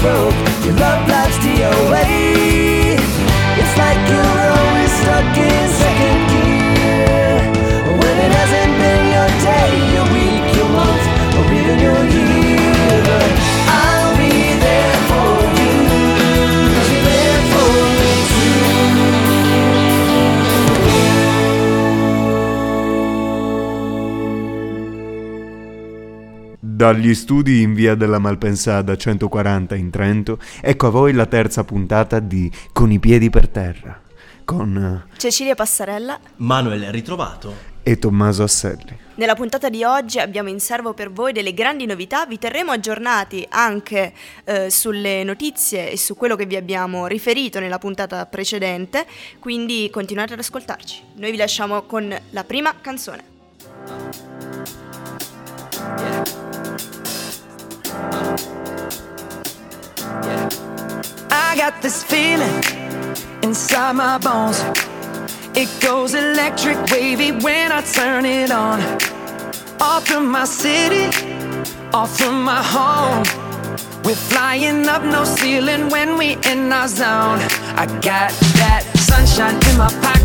broke. Your love Dagli studi in via della Malpensada 140 in Trento, ecco a voi la terza puntata di Con i piedi per terra, con Cecilia Passarella. Manuel ritrovato. eh, e Tommaso Asselli. Nella puntata di oggi abbiamo in serbo per voi delle grandi novità, vi terremo aggiornati anche eh, sulle notizie e su quello che vi abbiamo riferito nella puntata precedente, quindi continuate ad ascoltarci. Noi vi lasciamo con la prima canzone. I got this feeling inside my bones. It goes electric wavy when I turn it on. Off from my city, off from my home. We're flying up no ceiling when we in our zone. I got that sunshine in my pocket,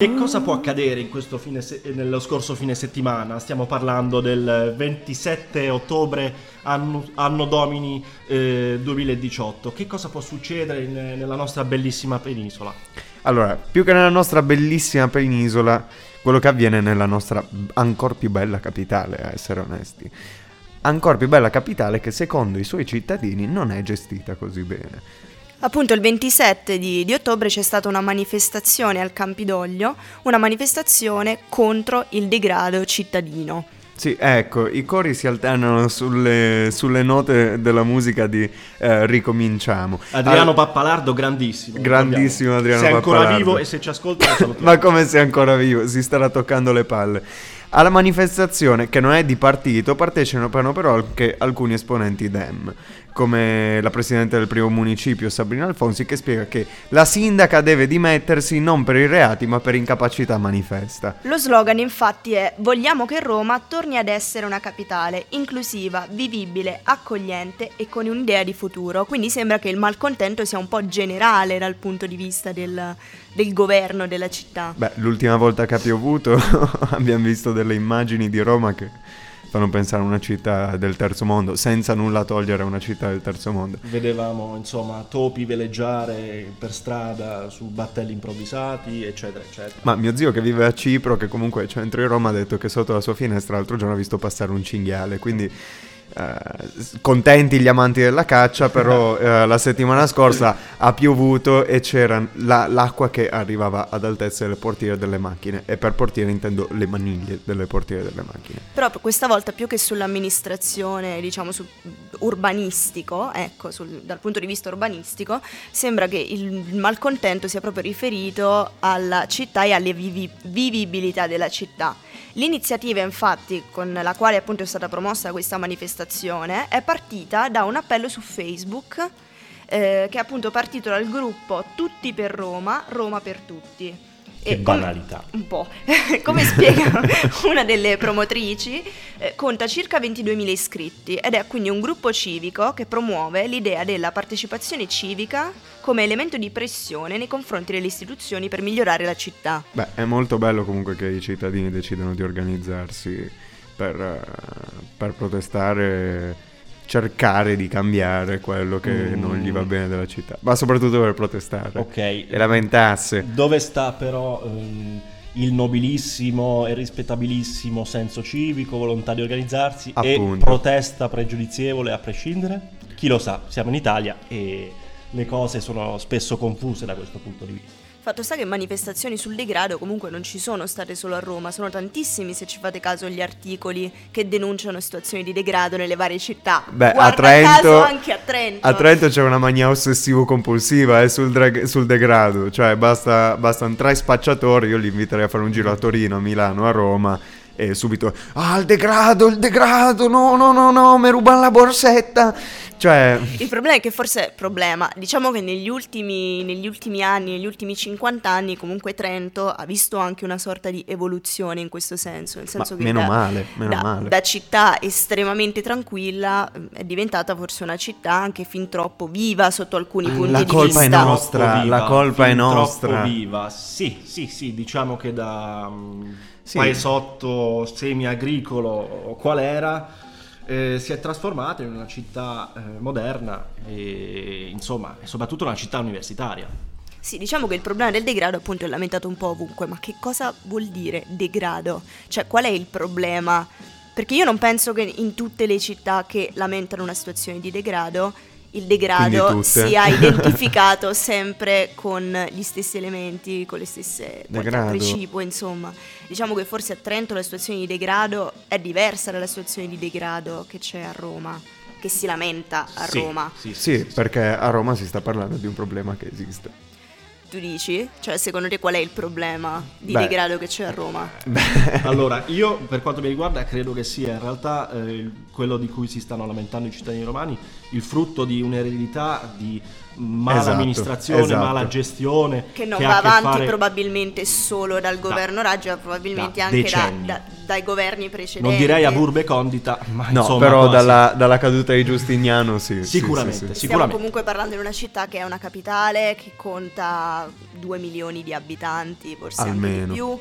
Che cosa può accadere se- nello scorso fine settimana? Stiamo parlando del 27 ottobre, anno, anno domini eh, 2018. Che cosa può succedere in- nella nostra bellissima penisola? Allora, più che nella nostra bellissima penisola, quello che avviene nella nostra ancora più bella capitale, a essere onesti. Ancora più bella capitale che secondo i suoi cittadini non è gestita così bene. Appunto il 27 di, di ottobre c'è stata una manifestazione al Campidoglio, una manifestazione contro il degrado cittadino. Sì, ecco, i cori si alternano sulle, sulle note della musica di eh, Ricominciamo. Adriano Al- Pappalardo, grandissimo. Grandissimo. Adriano Se è ancora Pappalardo. vivo e se ci ascolta. Ma come se è ancora vivo, si starà toccando le palle. Alla manifestazione, che non è di partito, partecipano però anche alcuni esponenti DEM, come la presidente del primo municipio Sabrina Alfonsi, che spiega che la sindaca deve dimettersi non per i reati ma per incapacità manifesta. Lo slogan infatti è Vogliamo che Roma torni ad essere una capitale inclusiva, vivibile, accogliente e con un'idea di futuro. Quindi sembra che il malcontento sia un po' generale dal punto di vista del, del governo della città. Beh, l'ultima volta che ha piovuto abbiamo visto delle immagini di Roma che fanno pensare a una città del terzo mondo, senza nulla togliere a una città del terzo mondo. Vedevamo insomma topi veleggiare per strada su battelli improvvisati, eccetera, eccetera. Ma mio zio che vive a Cipro, che comunque è centro di Roma, ha detto che sotto la sua finestra l'altro giorno ha visto passare un cinghiale, quindi eh, contenti gli amanti della caccia, però eh, la settimana scorsa ha piovuto e c'era la- l'acqua che arrivava ad altezza delle portiere delle macchine, e per portiere intendo le maniglie delle portiere delle macchine. Però questa volta più che sull'amministrazione, diciamo, su urbanistico, ecco, sul- dal punto di vista urbanistico, sembra che il, malcontento sia proprio riferito alla città e alle vivi- vivibilità della città. L'iniziativa, infatti, con la quale appunto è stata promossa questa manifestazione, è partita da un appello su Facebook, eh, che è appunto partito dal gruppo Tutti per Roma, Roma per tutti. Che come- banalità. un po'. Come spiega una delle promotrici, eh, conta circa 22.000 iscritti ed è quindi un gruppo civico che promuove l'idea della partecipazione civica come elemento di pressione nei confronti delle istituzioni per migliorare la città. Beh, è molto bello comunque che i cittadini decidano di organizzarsi per, eh, per protestare, cercare di cambiare quello che Mm. non gli va bene della città, ma soprattutto per protestare Ok. e lamentasse. Dove sta però ehm, il nobilissimo e rispettabilissimo senso civico, volontà di organizzarsi Appunto. e protesta pregiudizievole a prescindere? Chi lo sa, siamo in Italia e le cose sono spesso confuse da questo punto di vista. Fatto sta che manifestazioni sul degrado comunque non ci sono state solo a Roma, sono tantissimi se ci fate caso gli articoli che denunciano situazioni di degrado nelle varie città. Beh, Guarda a Trento, anche a Trento. a Trento c'è una mania ossessivo-compulsiva eh, sul, drag- sul degrado, cioè basta, bastano tre spacciatori, io li inviterei a fare un giro a Torino, a Milano, a Roma e subito, ah il degrado, il degrado, no, no, no, no, mi rubano la borsetta. Cioè, Il problema è che forse problema, diciamo che negli ultimi, negli ultimi anni, negli ultimi 50 anni, comunque Trento ha visto anche una sorta di evoluzione in questo senso. Nel senso che meno da, male, meno da- male. da città estremamente tranquilla è diventata forse una città anche fin troppo viva sotto alcuni punti La di colpa è vista. nostra. Troppo la colpa è nostra. Troppo viva. Sì, sì, sì, diciamo che da mm, Sì. paesotto semi-agricolo qual era, eh, si è trasformata in una città eh, moderna e insomma, soprattutto una città universitaria. Sì, diciamo che il problema del degrado appunto è lamentato un po' ovunque, ma che cosa vuol dire degrado? Cioè qual è il problema? Perché io non penso che in tutte le città che lamentano una situazione di degrado il degrado sia identificato sempre con gli stessi elementi, con le stesse precipuo, insomma. Diciamo che forse a Trento la situazione di degrado è diversa dalla situazione di degrado che c'è a Roma, che si lamenta a Sì, Roma. sì, sì, sì. perché a Roma si sta parlando di un problema che esiste. Tu dici? Cioè, secondo te qual è il problema di Beh. degrado che c'è a Roma? Allora, io per quanto mi riguarda credo che sia in realtà eh, quello di cui si stanno lamentando i cittadini romani il frutto di un'eredità di mala Esatto, amministrazione, esatto. mala gestione Che non ha va che avanti fare- probabilmente solo dal governo Raggio, ma probabilmente da anche da- da- dai governi precedenti. Non direi a burbe condita, ma No, insomma però quasi. dalla, dalla caduta di Giustiniano sì. sì, Sicuramente, sì, sì. Stiamo sicuramente. comunque parlando di una città che è una capitale, che conta 2 milioni di abitanti, forse anche Almeno. di più.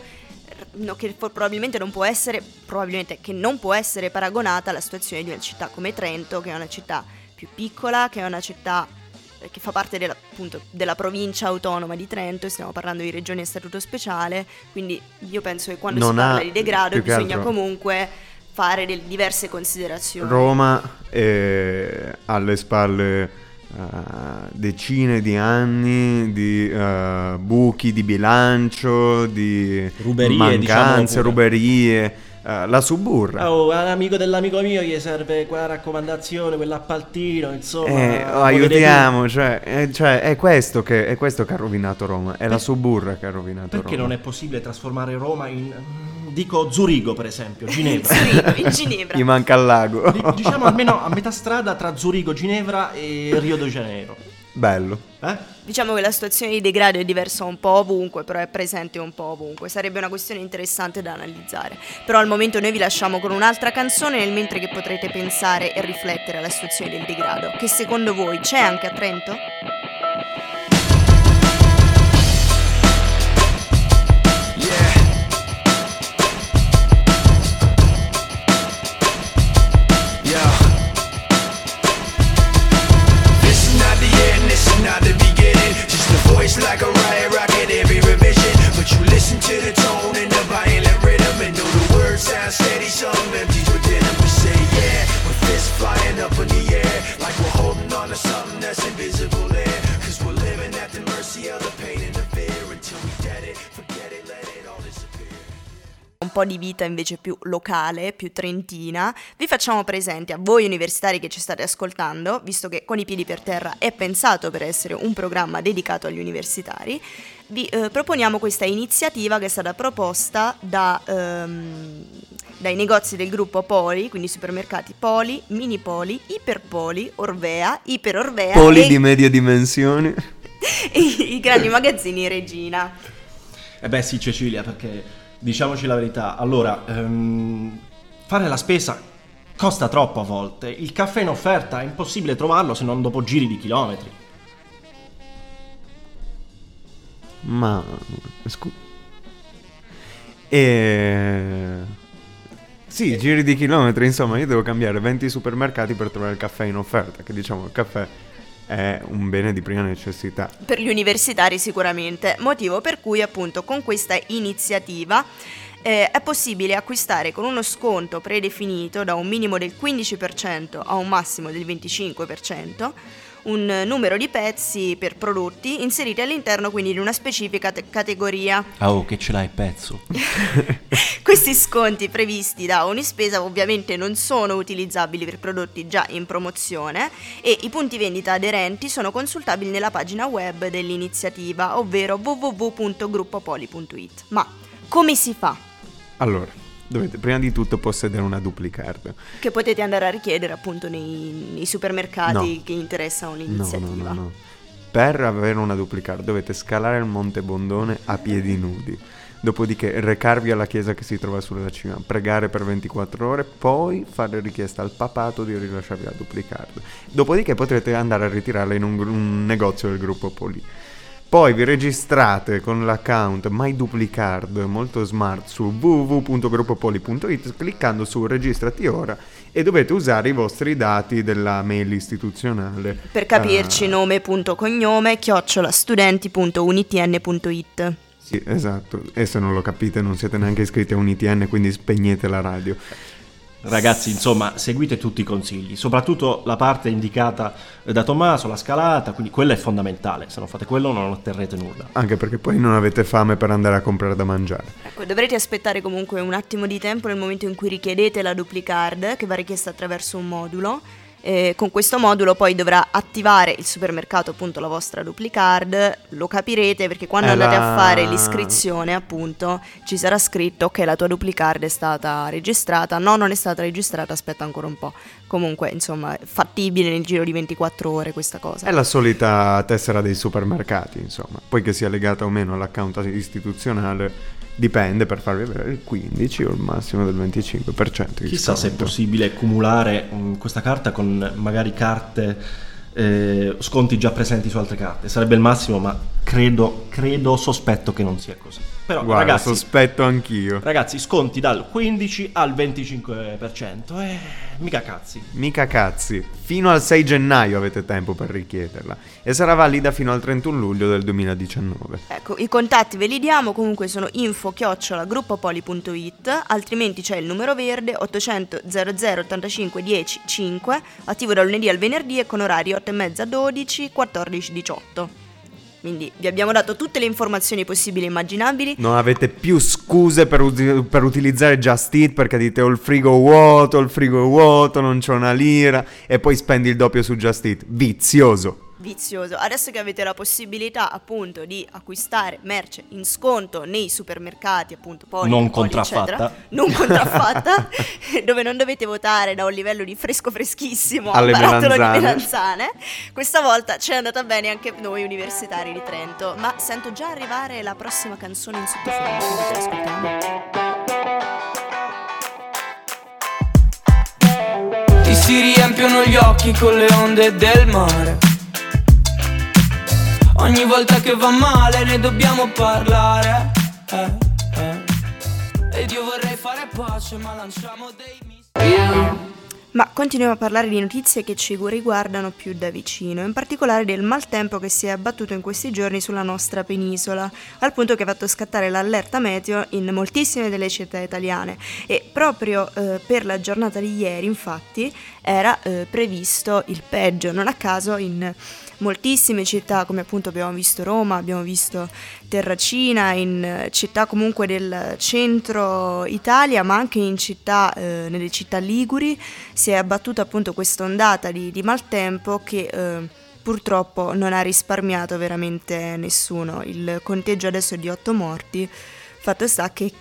No, che for- probabilmente non può essere probabilmente che non può essere paragonata alla situazione di una città come Trento, che è una città più piccola, che è una città che fa parte della, appunto, della provincia autonoma di Trento, e stiamo parlando di regioni a statuto speciale, quindi io penso che quando Non si parla di degrado bisogna altro- comunque fare del- diverse considerazioni. Roma è alle spalle eh, decine di anni di eh, buchi di bilancio, di Ruberie, mancanze, diciamo pure. ruberie. Eh, la suburra. Oh, all'amico dell'amico mio gli serve quella raccomandazione, quell'appaltino, insomma. Eh, oh, aiutiamo, cioè, eh, cioè, è, questo che, è questo che ha rovinato Roma, è la suburra che ha rovinato Perché Roma. non è possibile trasformare Roma in, mm, dico, Zurigo per esempio, Ginevra? Zurigo, in Ginevra. Gli manca il lago. Di- diciamo almeno a metà strada tra Zurigo, Ginevra e Rio de Janeiro. Bello. Eh? Diciamo che la situazione di degrado è diversa un po' ovunque, però è presente un po' ovunque. Sarebbe una questione interessante da analizzare. Però al momento noi vi lasciamo con un'altra canzone nel mentre che potrete pensare e riflettere alla situazione del degrado, che secondo voi c'è anche a Trento? Po' di vita invece più locale, più trentina, vi facciamo presenti a voi universitari che ci state ascoltando, visto che con i piedi per terra è pensato per essere un programma dedicato agli universitari, vi eh, proponiamo questa iniziativa che è stata proposta da, ehm, dai negozi del gruppo Poli, quindi supermercati Poli, Mini Poli, Iperpoli, Orvea, Iper Orvea Poli e, di medie dimensioni. e i grandi magazzini Regina. Eh beh sì Cecilia, perché diciamoci la verità, allora, ehm, fare la spesa costa troppo a volte, il caffè in offerta è impossibile trovarlo se non dopo giri di chilometri. Ma scu- E sì, giri di chilometri, insomma, io devo cambiare 20 supermercati per trovare il caffè in offerta, che diciamo il caffè è un bene di prima necessità. per gli universitari sicuramente, motivo per cui appunto con questa iniziativa eh, è possibile acquistare con uno sconto predefinito da un minimo del 15% a un massimo del 25% un numero di pezzi per prodotti inseriti all'interno quindi di una specifica te- categoria. Ah oh, che ce l'hai pezzo. Questi sconti previsti da Unispesa ovviamente non sono utilizzabili per prodotti già in promozione e i punti vendita aderenti sono consultabili nella pagina web dell'iniziativa, ovvero www.gruppopoli.it. Ma come si fa? Allora, dovete prima di tutto possedere una duplicard. Che potete andare a richiedere appunto nei, nei supermercati No. che interessano No, l'iniziativa. no, no, no. Per avere una duplicard dovete scalare il Monte Bondone a piedi nudi. Dopodiché recarvi alla chiesa che si trova sulla cima, pregare per 24 ore, poi fare richiesta al papato di rilasciarvi la duplicard. Dopodiché potrete andare a ritirarla in un, un negozio del gruppo Poli. Poi vi registrate con l'account MyDuplicard molto smart su www.gruppopoli.it cliccando su registrati ora e dovete usare i vostri dati della mail istituzionale. Per capirci, Ah, nome, punto, cognome, chiocciola, studenti.unitn.it. Sì, esatto. E se non lo capite non siete neanche iscritti a un ITN, quindi spegnete la radio. Ragazzi, insomma, seguite tutti i consigli, soprattutto la parte indicata da Tommaso, la scalata, quindi quella è fondamentale. Se non fate quello non otterrete nulla. Anche perché poi non avete fame per andare a comprare da mangiare. Ecco, dovrete aspettare comunque un attimo di tempo nel momento in cui richiedete la duplicard, che va richiesta attraverso un modulo. E con questo modulo poi dovrà attivare il supermercato appunto la vostra duplicard, lo capirete perché quando È andate la- a fare l'iscrizione appunto ci sarà scritto che la tua duplicard è stata registrata, no non è stata registrata, aspetta ancora un po'. Comunque insomma è fattibile nel giro di 24 ore questa cosa. È la solita tessera dei supermercati, insomma. Poi che sia legata o meno all'account istituzionale dipende per farvi avere il 15 o il massimo del 25% di Chissà se è possibile cumulare mm, questa carta con magari carte, eh, sconti già presenti su altre carte. Sarebbe il massimo, ma credo, credo, sospetto che non sia così. Però Guarda, ragazzi, sospetto anch'io. ragazzi, sconti dal 15 al 25%. Eh, mica cazzi. Mica cazzi. Fino al 6 gennaio avete tempo per richiederla. E sarà valida fino al 31 luglio del 2019. Ecco, i contatti ve li diamo, comunque sono info chiocciola gruppopoli.it, altrimenti c'è il numero verde 800 00 85 10 5, attivo dal lunedì al venerdì e con orari 8 e mezza 12, 14 18. Quindi vi abbiamo dato tutte le informazioni possibili e immaginabili. Non avete più scuse per, uti- per utilizzare Just Eat perché dite ho il frigo vuoto, il frigo vuoto, non c'ho una lira e poi spendi il doppio su Just Eat. Vizioso. Vizioso. Adesso che avete la possibilità appunto di acquistare merce in sconto nei supermercati, appunto, poli, Non Poli, contraffatta. eccetera, non contraffatta, dove non dovete votare da un livello di fresco freschissimo Alle barattolo di melanzane. melanzane. Questa volta ci è andata bene anche noi universitari di Trento, ma sento già arrivare la prossima canzone in sottofondo, quindi l'ascoltiamo. Ti si riempiono gli occhi con le onde del mare. Ogni volta che va male ne dobbiamo parlare. eh, eh. Ed io vorrei fare pace, ma lanciamo dei missili. Ma continuiamo a parlare di notizie che ci riguardano più da vicino, in particolare del maltempo che si è abbattuto in questi giorni sulla nostra penisola, al punto che ha fatto scattare l'allerta meteo in moltissime delle città italiane e proprio eh, per la giornata di ieri, infatti, era eh, previsto il peggio, non a caso in moltissime città come appunto abbiamo visto Roma, abbiamo visto Terracina, in eh, città comunque del centro Italia, ma anche in città, eh, nelle città liguri, si è abbattuta appunto questa ondata di, di maltempo che eh, purtroppo non ha risparmiato veramente nessuno. Il conteggio adesso è di 8 morti, fatto sta che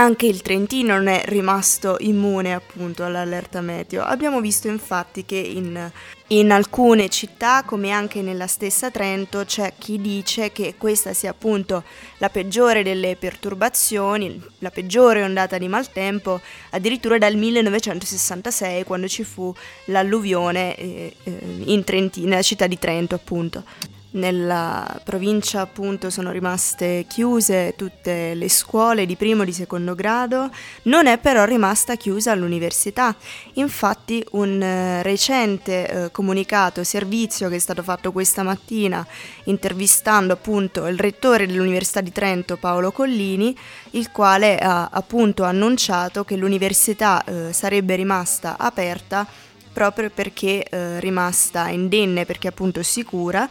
anche il Trentino non è rimasto immune appunto all'allerta meteo. Abbiamo visto infatti che in, in alcune città, come anche nella stessa Trento, c'è chi dice che questa sia appunto la peggiore delle perturbazioni, la peggiore ondata di maltempo, addirittura dal 1966 quando ci fu l'alluvione eh, eh, in Trentino, nella città di Trento appunto. Nella provincia appunto sono rimaste chiuse tutte le scuole di primo e di secondo grado, non è però rimasta chiusa l'università. Infatti un eh, recente eh, comunicato servizio che è stato fatto questa mattina intervistando appunto il rettore dell'Università di Trento Paolo Collini, il quale ha appunto annunciato che l'università eh, sarebbe rimasta aperta proprio perché eh, rimasta indenne, perché appunto sicura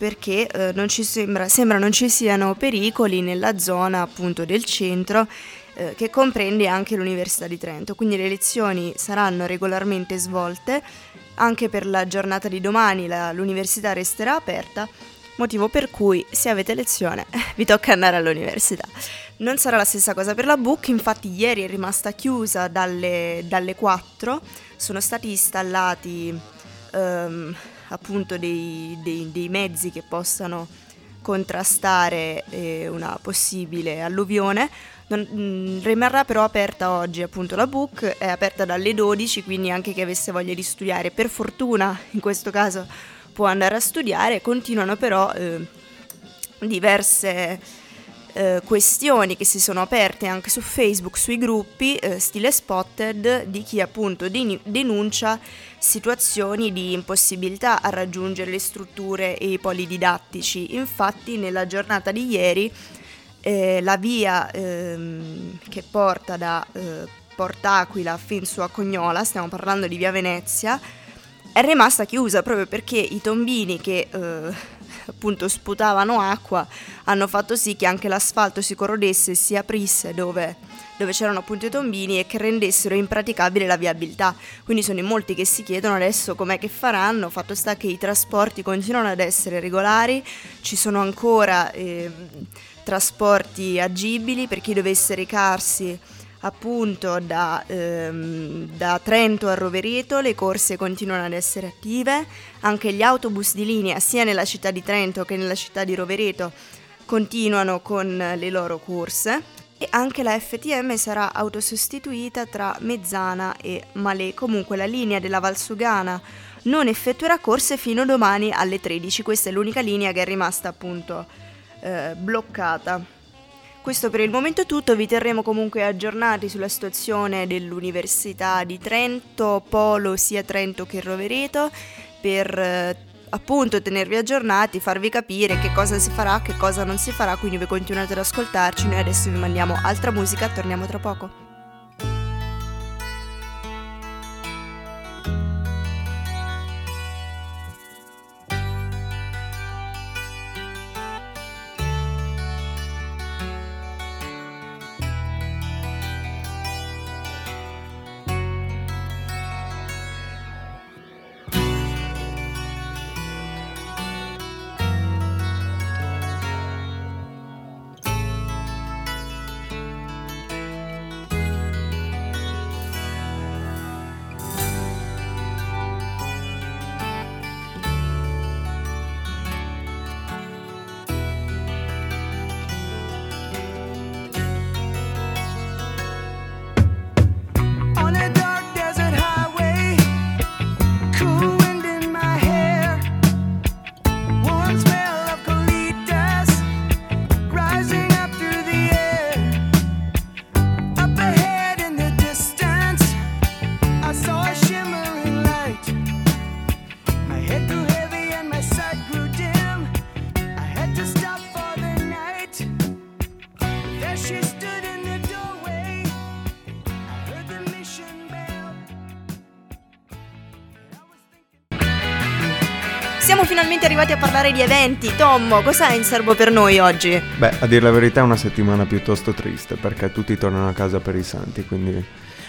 perché eh, non sembra, sembra non ci siano pericoli nella zona appunto del centro eh, che comprende anche l'Università di Trento. Quindi le lezioni saranno regolarmente svolte, anche per la giornata di domani la- l'università resterà aperta, motivo per cui se avete lezione vi tocca andare all'università. Non sarà la stessa cosa per la Book, infatti ieri è rimasta chiusa dalle, dalle 4, sono stati installati ehm, appunto dei, dei- dei mezzi che possano contrastare eh, una possibile alluvione. Non- mh, rimarrà però aperta oggi appunto la Book, è aperta dalle 12, quindi anche chi avesse voglia di studiare, per fortuna in questo caso può andare a studiare, continuano però eh, diverse eh, questioni che si sono aperte anche su Facebook, sui gruppi, eh, stile spotted, di chi appunto denuncia situazioni di impossibilità a raggiungere le strutture e i poli didattici. Infatti nella giornata di ieri eh, la via ehm, che porta da eh, Port'Aquila fin su a Cognola, stiamo parlando di via Venezia, è rimasta chiusa proprio perché i tombini che eh, appunto sputavano acqua hanno fatto sì che anche l'asfalto si corrodesse e si aprisse dove, dove c'erano appunto i tombini e che rendessero impraticabile la viabilità. Quindi sono in molti che si chiedono adesso com'è che faranno, fatto sta che i trasporti continuano ad essere regolari, ci sono ancora ehm, trasporti agibili per chi dovesse recarsi appunto da, ehm, da Trento a Rovereto le corse continuano ad essere attive, anche gli autobus di linea sia nella città di Trento che nella città di Rovereto continuano con le loro corse e anche la FTM sarà autosostituita tra Mezzana e Malé. Comunque la linea della Valsugana non effettuerà corse fino a domani alle 13, questa è l'unica linea che è rimasta appunto eh, bloccata. Questo per il momento è tutto, vi terremo comunque aggiornati sulla situazione dell'Università di Trento, Polo sia Trento che Rovereto, per eh, appunto tenervi aggiornati, farvi capire che cosa si farà, che cosa non si farà, quindi voi continuate ad ascoltarci, noi adesso vi mandiamo altra musica, torniamo tra poco. Arrivati a parlare di eventi. Tommo, cos'hai in serbo per noi oggi? Beh, a dire la verità è una settimana piuttosto triste perché tutti tornano a casa per i santi, quindi...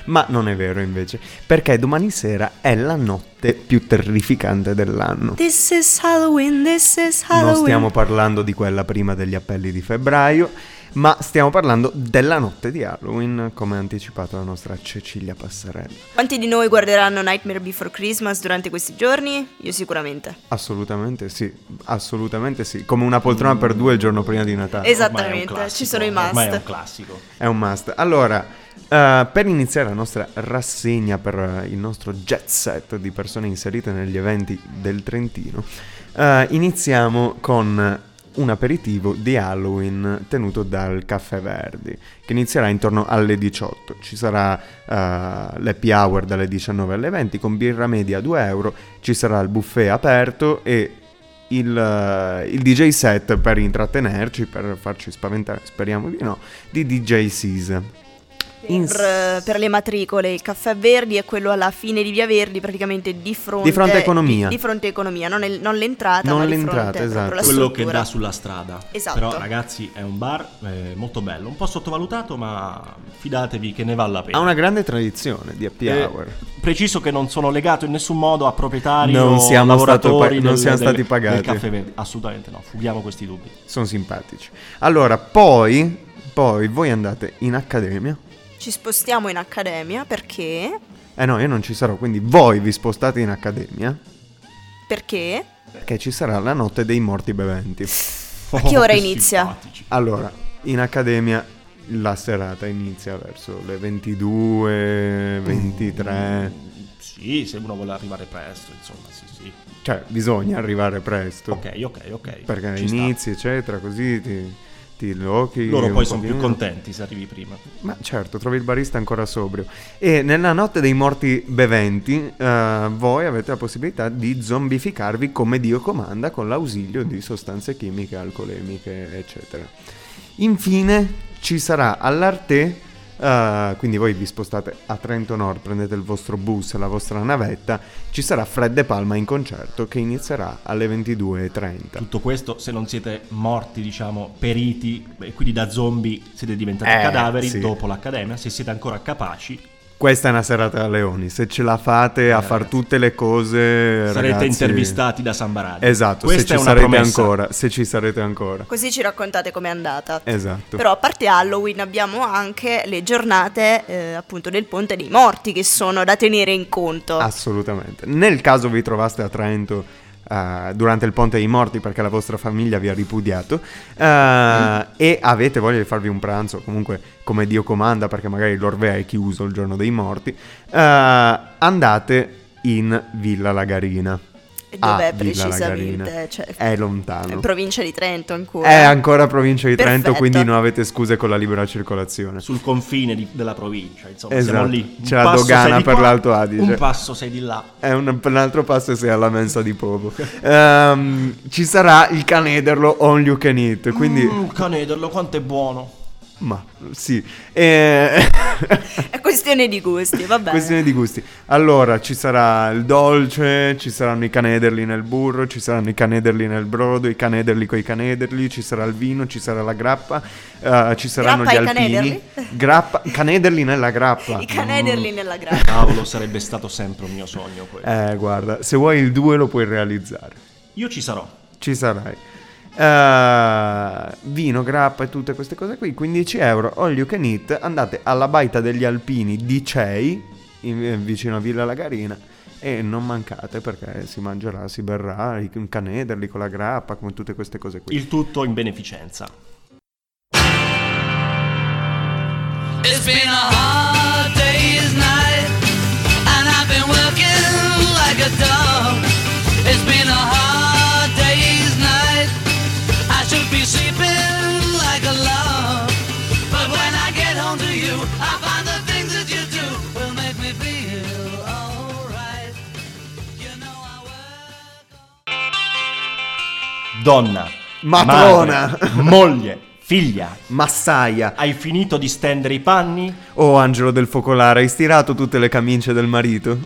Ma non è vero invece, perché domani sera è la notte più terrificante dell'anno. This is Halloween, this is Halloween. Non stiamo parlando di quella prima degli appelli di febbraio, ma stiamo parlando della notte di Halloween, come ha anticipato la nostra Cecilia Passarella. Quanti di noi guarderanno Nightmare Before Christmas durante questi giorni? Io sicuramente. Assolutamente sì, assolutamente sì, come una poltrona per due il giorno prima di Natale. Esattamente, classico, ci sono i must. Ormai è un classico. È un must. Allora, eh, per iniziare la nostra rassegna per eh, il nostro jet set di persone inserite negli eventi del Trentino, eh, iniziamo con un aperitivo di Halloween tenuto dal Caffè Verdi, che inizierà intorno alle 18. Ci sarà eh, l'happy hour dalle 19 alle 20 con birra media a 2 euro, ci sarà il buffet aperto e il, eh, il DJ set per intrattenerci, per farci spaventare, speriamo di no, di DJ Season. Per, per le matricole, il caffè Verdi è quello alla fine di Via Verdi, praticamente di fronte, Di fronte a Economia. Di, di fronte a economia, non, il- non l'entrata, Non ma di l'entrata, fronte, esatto. Quello che dà sulla strada. Esatto. Però ragazzi è un bar eh, molto bello, un po' sottovalutato ma fidatevi che ne vale la pena. Ha una grande tradizione di happy Eh, hour. Preciso che non sono legato in nessun modo a proprietari Non siamo stato lavoratori pa- non del- siamo del- stati pagati. del caffè Verdi. Assolutamente no, fughiamo questi dubbi. Sono simpatici. Allora, poi Poi voi andate in accademia. Ci spostiamo in accademia perché... Eh no, io non ci sarò, quindi voi vi spostate in accademia Perché? perché ci sarà la notte dei morti beventi. A che ora che inizia? simpatici. Allora, in accademia la serata inizia verso le 22, 23. Sì, se uno vuole arrivare presto, insomma, sì, sì. Cioè, bisogna arrivare presto. Ok, ok, ok. Perché ci sta. inizi, eccetera, così ti, ti lochi. Loro poi sono più contenti se arrivi prima. Ma certo, trovi il barista ancora sobrio. E nella notte dei morti beventi, eh, voi avete la possibilità di zombificarvi come Dio comanda con l'ausilio di sostanze chimiche, alcolemiche, eccetera. Infine ci sarà all'Arte, eh, quindi voi vi spostate a Trento Nord, prendete il vostro bus, la vostra navetta, ci sarà Fred De Palma in concerto che inizierà alle 22.30. Tutto questo se non siete morti, diciamo, periti, e quindi da zombie siete diventati Eh, cadaveri sì. dopo l'accademia, se siete ancora capaci, Questa è una serata da leoni, se ce la fate a Eh, far ragazzi. tutte le cose... sarete ragazzi- intervistati da Samba Radio. Esatto, Questa se ci è una sarete promessa. ancora, se ci sarete ancora. Così ci raccontate com'è andata. Esatto. Però a parte Halloween abbiamo anche le giornate eh, appunto del Ponte dei Morti che sono da tenere in conto. Assolutamente. Nel caso vi trovaste a Trento eh, durante il Ponte dei Morti perché la vostra famiglia vi ha ripudiato eh, e avete voglia di farvi un pranzo, comunque come Dio comanda perché magari l'Orvea è chiuso il giorno dei morti, eh, andate in Villa Lagarina. E dov'è Ah, precisamente? Cioè, È lontano. in provincia di Trento ancora. È ancora provincia di Trento, Perfetto. quindi non avete scuse con la libera circolazione. Sul confine di- della provincia, insomma, Esatto. siamo lì. Un C'è la dogana per qua, l'Alto Adige. Un passo sei di là. È un, un altro passo sei alla mensa di Povo. Ehm, ci sarà il canederlo on you can eat, quindi... Mm, canederlo, quanto è buono. Ma sì, Eh, È questione di gusti, va bene. questione di gusti. Allora, ci sarà il dolce, ci saranno i canederli nel burro, ci saranno i canederli nel brodo, i canederli coi canederli, ci sarà il vino, ci sarà la grappa, eh, ci saranno Grappa gli alpini. canederli? Grappa, canederli nella grappa. I canederli nella grappa. Cavolo, sarebbe stato sempre un mio sogno quello. Eh, guarda, se vuoi il 2 lo puoi realizzare. Io ci sarò. Ci sarai. Eh, vino, grappa e tutte queste cose qui, 15 euro, all you can eat, andate alla baita degli alpini di Cei, in- eh, vicino a Villa Lagarina, e non mancate perché si mangerà, si berrà, i canederli con la grappa, come tutte queste cose qui. Il tutto in beneficenza. It's been a hard day's night, and I've been working like a dog. It's been a hard Donna, Matrona. madre, moglie, figlia. Massaia. Hai finito di stendere i panni? Oh angelo del focolare, hai stirato tutte le camicie del marito?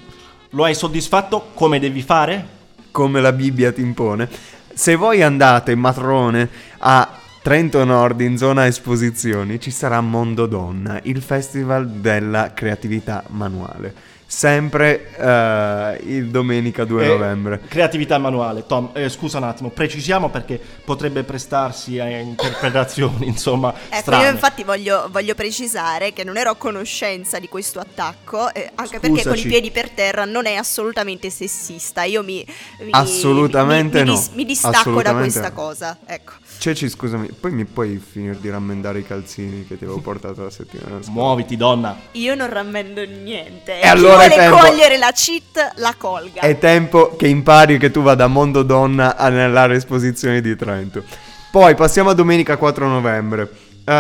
Lo hai soddisfatto come devi fare? come la Bibbia ti impone. Se voi andate, matrone, a Trento Nord in zona esposizioni, ci sarà Mondo Donna, il festival della creatività manuale. Sempre eh, il domenica 2 Eh, novembre. Creatività manuale. Tom, eh, scusa un attimo, precisiamo perché potrebbe prestarsi a interpretazioni, insomma, Ecco, strane. io infatti voglio, voglio precisare che non ero a conoscenza di questo attacco, eh, anche perché con i Scusaci. piedi per terra non è assolutamente sessista. Io mi, mi- Assolutamente mi- mi no. dis- mi distacco da questa no. cosa. Ecco. Ceci, scusami, poi mi puoi finire di rammendare i calzini che ti avevo portato la settimana scorsa? Muoviti, donna. Io non rammendo niente. E allora Chi vuole tempo- cogliere la cheat la colga. È tempo che impari che tu vada a Mondo Donna nell'area esposizioni di Trento. Poi passiamo a domenica 4 novembre. Eh,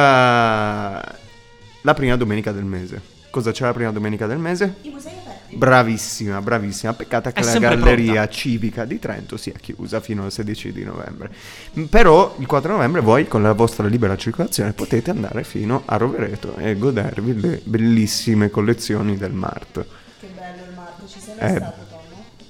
la prima domenica del mese. Cosa c'è la prima domenica del mese? I musei aperti. Bravissima, bravissima. Peccato che È la galleria pronta. civica di Trento sia chiusa fino al 16 di novembre. M, Però il 4 novembre voi con la vostra libera circolazione potete andare fino a Rovereto e godervi le bellissime collezioni del Mart. Che bello il Marco, ci sei Eh,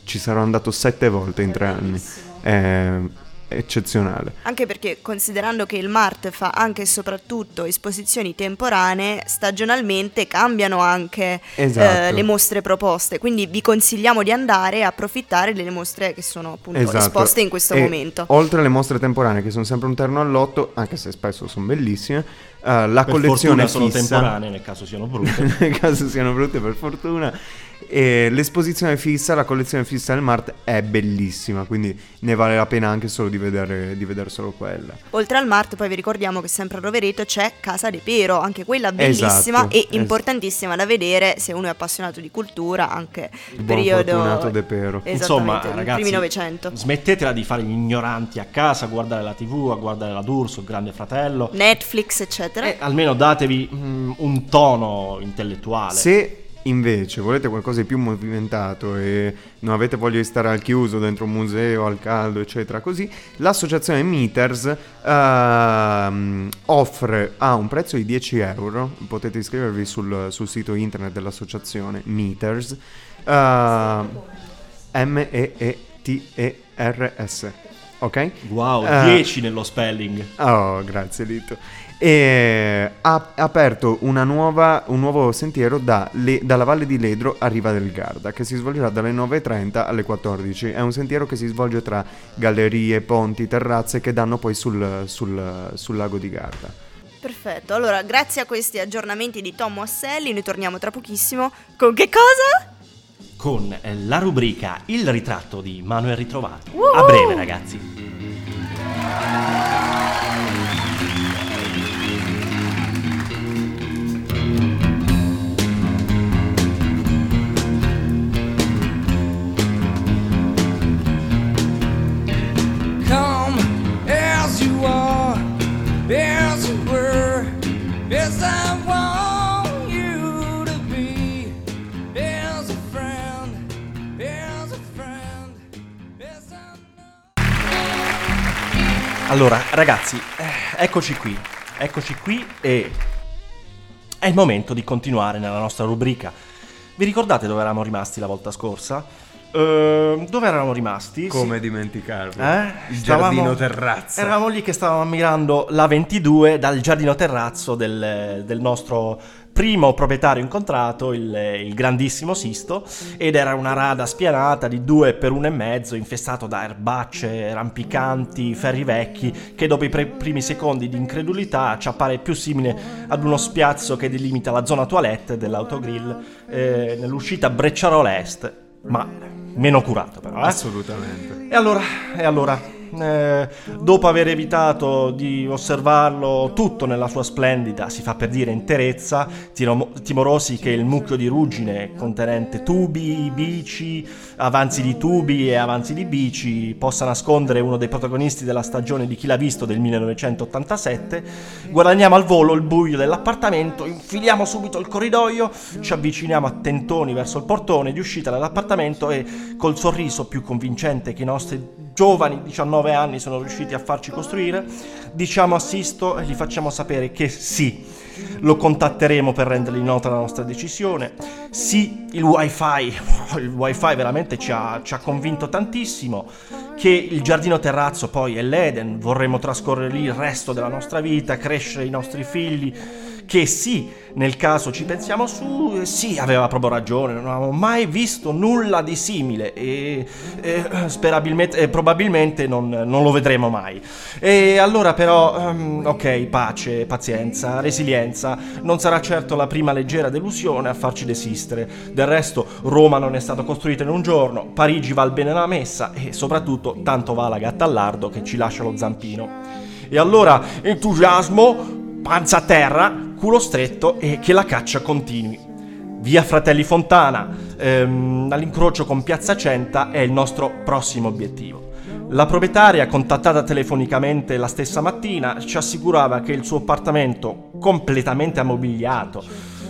Ci sarò andato sette volte in tre anni. Eh, eccezionale. Anche perché considerando che il Mart fa anche e soprattutto esposizioni temporanee, stagionalmente cambiano anche Esatto. eh, le mostre proposte, quindi vi consigliamo di andare e approfittare delle mostre che sono appunto Esatto. esposte in questo E momento. Oltre alle mostre temporanee che sono sempre un terno all'otto, anche se spesso sono bellissime, eh, la Per collezione fortuna sono fissa temporanee, nel caso siano brutte. nel caso siano brutte per fortuna. E l'esposizione fissa, la collezione fissa del Mart è bellissima, quindi ne vale la pena anche solo di vedere, di vedere solo quella. Oltre al Mart, poi vi ricordiamo che sempre a Rovereto c'è Casa de Pero, anche quella bellissima Esatto, e es- importantissima da vedere se uno è appassionato di cultura, anche Il periodo Fortunato De Pero. Insomma, ragazzi, primi Novecento. smettetela di fare gli ignoranti a casa, a guardare la TV, a guardare la D'Urso, il Grande Fratello. Netflix, eccetera. E almeno datevi mm, un tono intellettuale. Se invece volete qualcosa di più movimentato e non avete voglia di stare al chiuso dentro un museo, al caldo, eccetera, così, l'associazione Meters ehm, offre a un prezzo di 10 euro, potete iscrivervi sul, sul sito internet dell'associazione Meters, ehm, M-E-E-T-E-R-S, ok? Wow, Eh, 10 nello spelling. Oh, grazie Lito. E ha aperto una nuova- un nuovo sentiero da Le- dalla Valle di Ledro a Riva del Garda che si svolgerà dalle 9.30 alle 14. È un sentiero che si svolge tra gallerie, ponti, terrazze che danno poi sul, sul- sul lago di Garda. Perfetto, allora grazie a questi aggiornamenti di Tom Asselli noi torniamo tra pochissimo con che cosa? Con eh, la rubrica Il ritratto di Manuel Ritrovato. A breve, ragazzi. Allora, ragazzi, eh, eccoci qui. Eccoci qui e è il momento di continuare nella nostra rubrica. Vi ricordate dove eravamo rimasti la volta scorsa? Ehm, dove eravamo rimasti? Come dimenticarlo? Eh? Il Stavamo- giardino terrazzo. Eravamo lì che stavamo ammirando la 22 dal giardino terrazzo del, del nostro primo proprietario incontrato, il, il grandissimo Sisto, ed era una rada spianata di due per uno e mezzo, infestato da erbacce, rampicanti, ferri vecchi, che dopo i pre- primi secondi di incredulità ci appare più simile ad uno spiazzo che delimita la zona toilette dell'autogrill eh, nell'uscita Brecciarola Est, ma meno curato però, eh? Assolutamente. E allora, e allora eh, dopo aver evitato di osservarlo tutto nella sua splendida, si fa per dire, interezza, timorosi che il mucchio di ruggine contenente tubi, bici, avanzi di tubi e avanzi di bici possa nascondere uno dei protagonisti della stagione di Chi l'ha visto del 1987, guadagniamo al volo il buio dell'appartamento, infiliamo subito il corridoio, ci avviciniamo a tentoni verso il portone di uscita dall'appartamento e col sorriso più convincente che i nostri giovani 19 anni sono riusciti a farci costruire, diciamo a Sisto e gli facciamo sapere che sì, lo contatteremo per rendergli nota la nostra decisione. Sì, il wifi, il wifi veramente ci ha, ci ha convinto tantissimo. Che il giardino terrazzo poi è l'Eden, vorremmo trascorrere lì il resto della nostra vita, crescere i nostri figli. Che sì, nel caso ci pensiamo su, eh, sì, aveva proprio ragione, non avevamo mai visto nulla di simile e, e, sperabilmente, e probabilmente non, non lo vedremo mai. E allora però, ehm, ok, pace, pazienza, resilienza, non sarà certo la prima leggera delusione a farci desistere. Del resto Roma non è stata costruita in un giorno, Parigi val bene la messa e soprattutto tanto va la gatta al lardo che ci lascia lo zampino. E allora, entusiasmo, panza a terra, culo stretto e che la caccia continui. Via Fratelli Fontana, ehm, all'incrocio con Piazza Centa, è il nostro prossimo obiettivo. La proprietaria, contattata telefonicamente la stessa mattina, ci assicurava che il suo appartamento, completamente ammobiliato,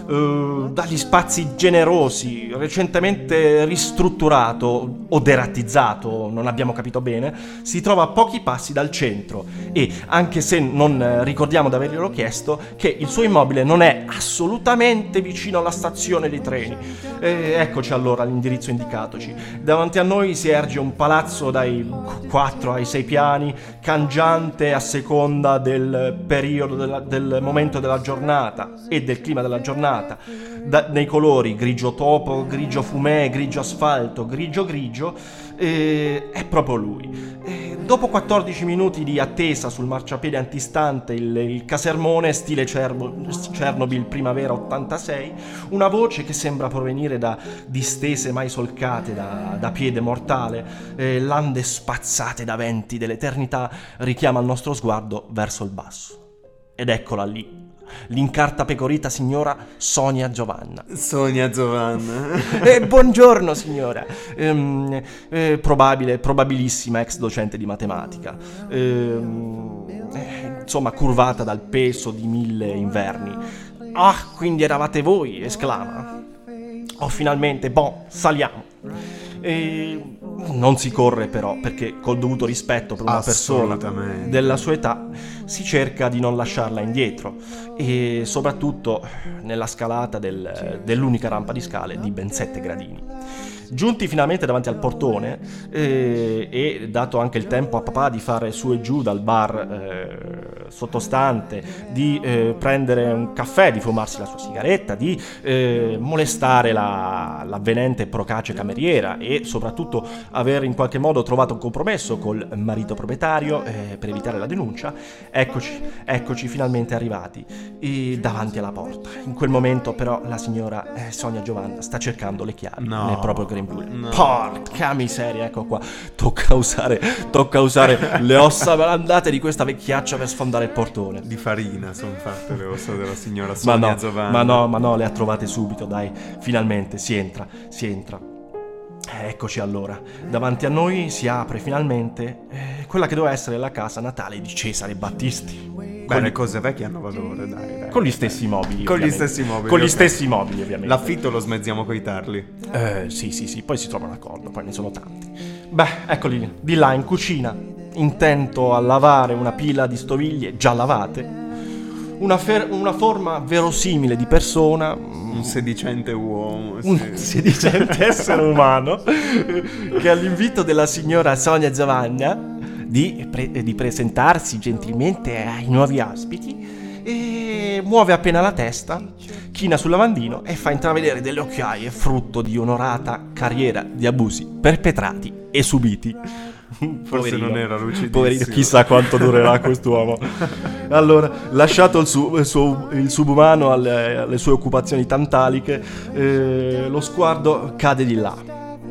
eh, dagli spazi generosi, recentemente ristrutturato o derattizzato, non abbiamo capito bene, si trova a pochi passi dal centro e anche se non ricordiamo di averglielo chiesto, che il suo immobile non è assolutamente vicino alla stazione dei treni. Eh, eccoci allora l'indirizzo indicatoci. Davanti a noi si erge un palazzo dai 4 ai 6 piani, cangiante a seconda del periodo, della- del momento della giornata e del clima della giornata, da- nei colori grigio topo, grigio fumè, grigio asfalto, grigio grigio, eh, è proprio lui. Eh, dopo 14 minuti di attesa sul marciapiede antistante il, il casermone stile Cerbo- Chernobyl primavera 86, una voce che sembra provenire da distese mai solcate da, da piede mortale, eh, lande spazzate da venti dell'eternità, richiama il nostro sguardo verso il basso. Ed eccola lì, l'incarta pecorita signora Sonia Giovanna. Sonia Giovanna. Eh, buongiorno signora, Ehm, eh, probabile, probabilissima ex docente di matematica, Ehm, eh, insomma curvata dal peso di mille inverni. Ah, quindi eravate voi, esclama. Oh, finalmente, bon, saliamo. E non si corre però, perché col dovuto rispetto per una persona della sua età si cerca di non lasciarla indietro e soprattutto nella scalata del- dell'unica rampa di scale di ben 7 gradini. Giunti finalmente davanti al portone eh, e dato anche il tempo a papà di fare su e giù dal bar eh, sottostante, di eh, prendere un caffè, di fumarsi la sua sigaretta, di eh, molestare la, l'avvenente procace cameriera e soprattutto aver in qualche modo trovato un compromesso col marito proprietario eh, per evitare la denuncia, eccoci, eccoci finalmente arrivati e davanti alla porta. In quel momento però la signora eh, Sonia Giovanna sta cercando le chiavi No. nel proprio grembiule. No. Porca miseria, ecco qua. Tocca usare, tocca usare le ossa malandate di questa vecchiaccia per sfondare il portone. Di farina sono fatte le ossa della signora Ma Sonia no, Giovanna. ma no, ma no, le ha trovate subito, dai. Finalmente si entra, si entra. Eh, Eccoci allora. Davanti a noi si apre finalmente eh, quella che doveva essere la casa natale di Cesare Battisti. Beh, Con, le cose vecchie hanno valore, dai, dai. con gli stessi mobili. Con gli ovviamente. stessi mobili, Con gli stessi mobili, ovviamente. L'affitto lo smezziamo coi tarli. Eh, sì, sì, sì, poi si trova d'accordo, poi ne sono tanti. Beh, eccoli di là in cucina, intento a lavare una pila di stoviglie già lavate. Una, fer- una forma verosimile di persona, Un sedicente uomo. un sì. sedicente essere umano, che all'invito della signora Sonia Giovanna di, pre- di presentarsi gentilmente ai nuovi ospiti, e muove appena la testa, china sul lavandino e fa intravedere delle occhiaie frutto di onorata carriera di abusi perpetrati e subiti. Forse non era lucidissimo. Poverino, chissà quanto durerà quest'uomo. Allora, lasciato il, su- il suo- il subumano alle, alle sue occupazioni tantaliche, eh, lo sguardo cade di là.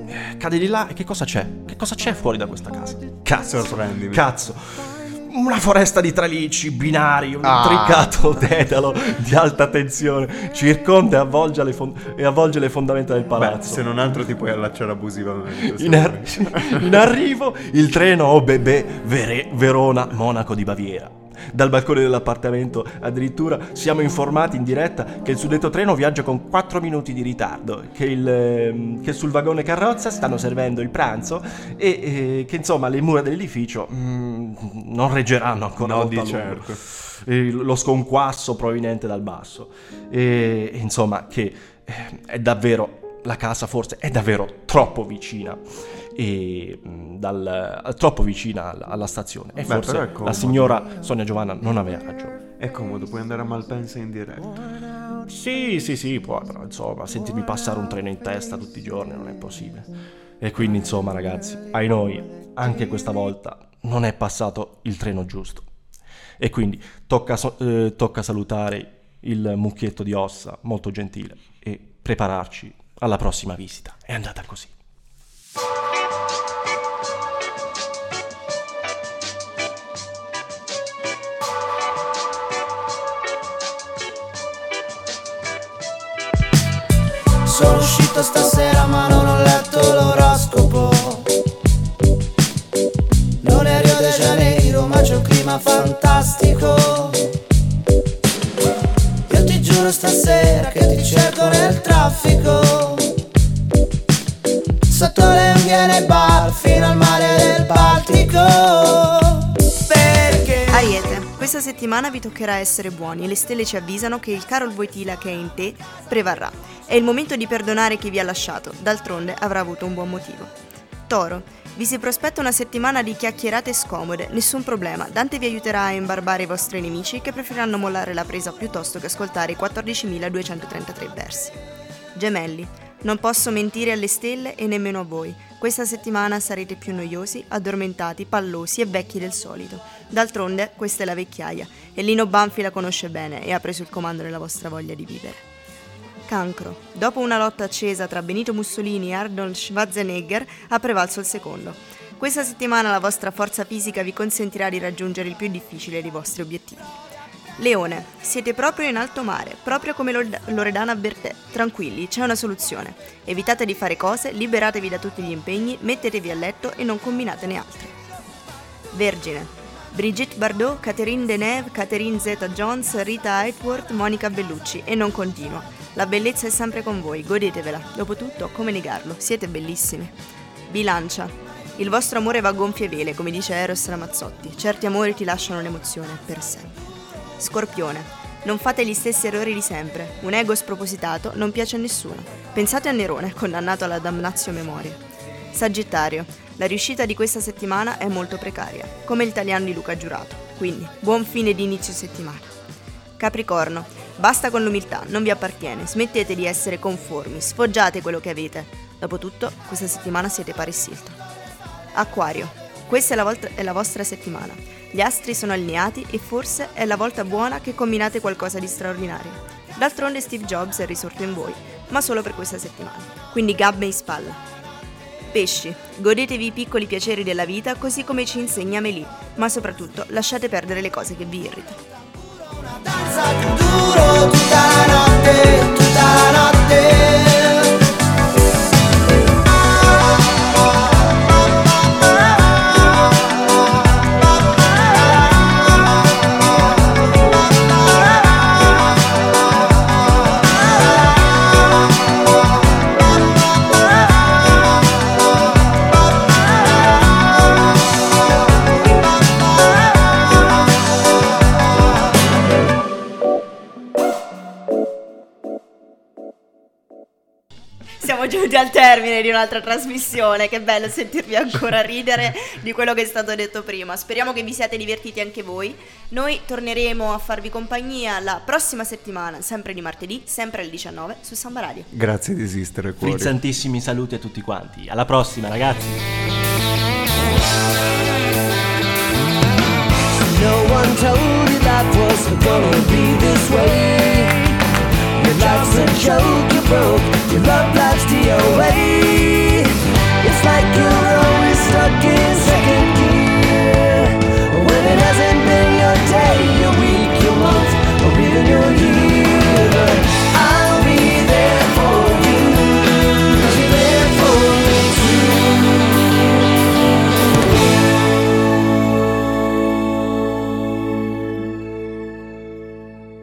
Eh, Cade di là e che cosa c'è? Che cosa c'è fuori da questa casa? Cazzo, Sorprendimi. Cazzo. Una foresta di tralicci, binari, un Ah. intricato dedalo di alta tensione circonda e avvolge le, fon- e avvolge le fondamenta del Beh, palazzo. se non altro ti puoi allacciare abusivamente. In, ar- in arrivo il treno OBB Vere- Verona Monaco di Baviera. Dal balcone dell'appartamento addirittura siamo informati in diretta che il suddetto treno viaggia con 4 minuti di ritardo, che, il, ehm, che sul vagone carrozza stanno servendo il pranzo e eh, che insomma le mura dell'edificio mm, non reggeranno ancora No, di certo. lo sconquasso proveniente dal basso. E, e insomma, che eh, è davvero la casa, forse è davvero troppo vicina. E mh, dal, troppo vicina alla, alla stazione. E Beh, forse la signora Sonia Giovanna non aveva ragione. È comodo, puoi andare a Malpensa in diretta. Sì, sì, sì, può, però insomma, sentirmi passare un treno in testa tutti i giorni non è possibile. E quindi, insomma, ragazzi, ai noi, anche questa volta non è passato il treno giusto. E quindi tocca, eh, tocca salutare il mucchietto di ossa, molto gentile, e prepararci alla prossima visita. È andata così. Sono uscito stasera ma non ho letto l'oroscopo. Non è Rio de Janeiro ma c'è un clima fantastico. Io ti giuro stasera che ti cerco nel traffico. Sotto le unghie nei bar fino al mare del Baltico questa settimana vi toccherà essere buoni e le stelle ci avvisano che il Carol Voitila che è in te prevarrà. È il momento di perdonare chi vi ha lasciato, d'altronde avrà avuto un buon motivo. Toro, vi si prospetta una settimana di chiacchierate scomode, nessun problema, Dante vi aiuterà a imbarbare i vostri nemici che preferiranno mollare la presa piuttosto che ascoltare i 14.233 versi. Gemelli, non posso mentire alle stelle e nemmeno a voi. Questa settimana sarete più noiosi, addormentati, pallosi e vecchi del solito. D'altronde, questa è la vecchiaia e Lino Banfi la conosce bene e ha preso il comando nella vostra voglia di vivere. Cancro. Dopo una lotta accesa tra Benito Mussolini e Arnold Schwarzenegger, ha prevalso il secondo. Questa settimana la vostra forza fisica vi consentirà di raggiungere il più difficile dei vostri obiettivi. Leone, siete proprio in alto mare, proprio come Loredana Bertè. Tranquilli, c'è una soluzione. Evitate di fare cose, liberatevi da tutti gli impegni, mettetevi a letto e non combinatene altre. Vergine. Brigitte Bardot, Catherine Deneuve, Catherine Zeta-Jones, Rita Hayworth, Monica Bellucci e non continua. La bellezza è sempre con voi, godetevela. Dopotutto, come negarlo? Siete bellissimi. Bilancia. Il vostro amore va a gonfie vele, come dice Eros Ramazzotti. Certi amori ti lasciano un'emozione per sempre. Scorpione. Non fate gli stessi errori di sempre. Un ego spropositato non piace a nessuno. Pensate a Nerone, condannato alla damnatio memoria. Sagittario. La riuscita di questa settimana è molto precaria, come il italiano di Luca Giurato. Quindi, buon fine di inizio settimana. Capricorno. Basta con l'umiltà, non vi appartiene. Smettete di essere conformi, sfoggiate quello che avete. Dopotutto, questa settimana siete Paris Hilton. Acquario. Questa è la, volta- è la vostra settimana. Gli astri sono allineati e forse è la volta buona che combinate qualcosa di straordinario. D'altronde Steve Jobs è risorto in voi, ma solo per questa settimana. Quindi gabbie in spalla. Pesci, godetevi i piccoli piaceri della vita così come ci insegna Melì, ma soprattutto lasciate perdere le cose che vi irritano. danza duro tutta la notte, tutta la notte al termine di un'altra trasmissione, che bello sentirvi ancora ridere di quello che è stato detto prima. Speriamo che vi siate divertiti anche voi. Noi torneremo a farvi compagnia la prossima settimana, sempre di martedì, sempre alle 19 su Samba Radio. Grazie di esistere, cuore. Frizzantissimi saluti a tutti quanti. Alla prossima, ragazzi. No Your life's a joke, you broke. Your love life's DOA. It's like you're always stuck in second gear.